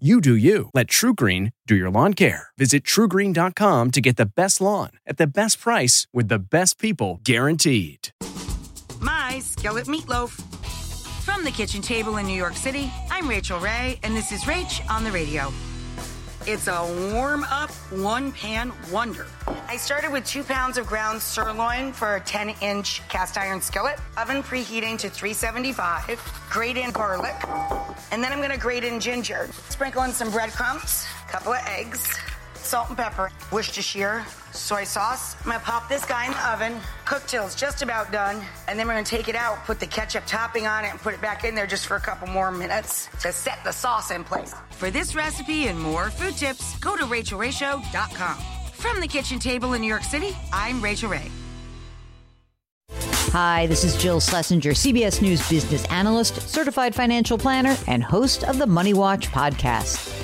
You do you. Let TruGreen do your lawn care. Visit trugreen.com to get the best lawn at the best price with the best people guaranteed. My skillet meatloaf. From the kitchen table in New York City, I'm Rachael Ray, and this is Rach on the radio. It's a warm up one pan wonder. I started with two pounds of ground sirloin for a 10 inch cast iron skillet, oven preheating to 375, grate in garlic, and then I'm gonna grate in ginger, sprinkle in some breadcrumbs, a couple of eggs, salt and pepper, Worcestershire, soy sauce. I'm gonna pop this guy in the oven, cook till it's just about done, and then we're gonna take it out, put the ketchup topping on it, and put it back in there just for a couple more minutes to set the sauce in place. For this recipe and more food tips, go to rachaelrayshow.com. From the kitchen table in New York City, I'm Rachael Ray. Hi, this is Jill Schlesinger, CBS News business analyst, certified financial planner, and host of the Money Watch podcast.